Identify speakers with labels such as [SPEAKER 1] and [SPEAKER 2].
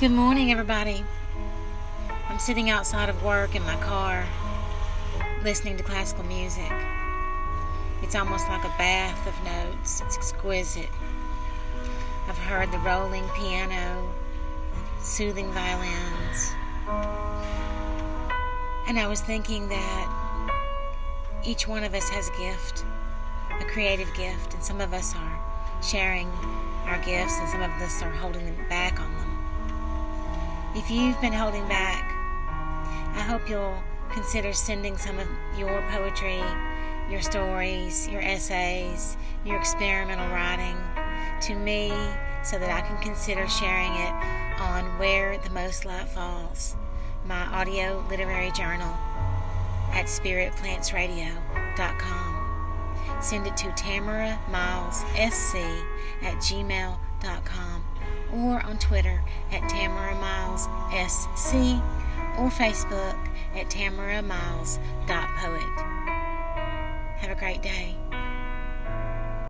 [SPEAKER 1] Good morning, everybody. I'm sitting outside of work in my car, listening to classical music. It's almost like a bath of notes, it's exquisite. I've heard the rolling piano, soothing violins, and I was thinking that each one of us has a gift, a creative gift, and some of us are sharing our gifts, and some of us are holding them back on them. If you've been holding back, I hope you'll consider sending some of your poetry, your stories, your essays, your experimental writing to me so that I can consider sharing it on Where the Most Light Falls, my audio literary journal at spiritplantsradio.com. Send it to Tamara Miles SC at gmail.com or on Twitter at Tamara Miles SC or Facebook at Tamara Miles.poet. Have a great day.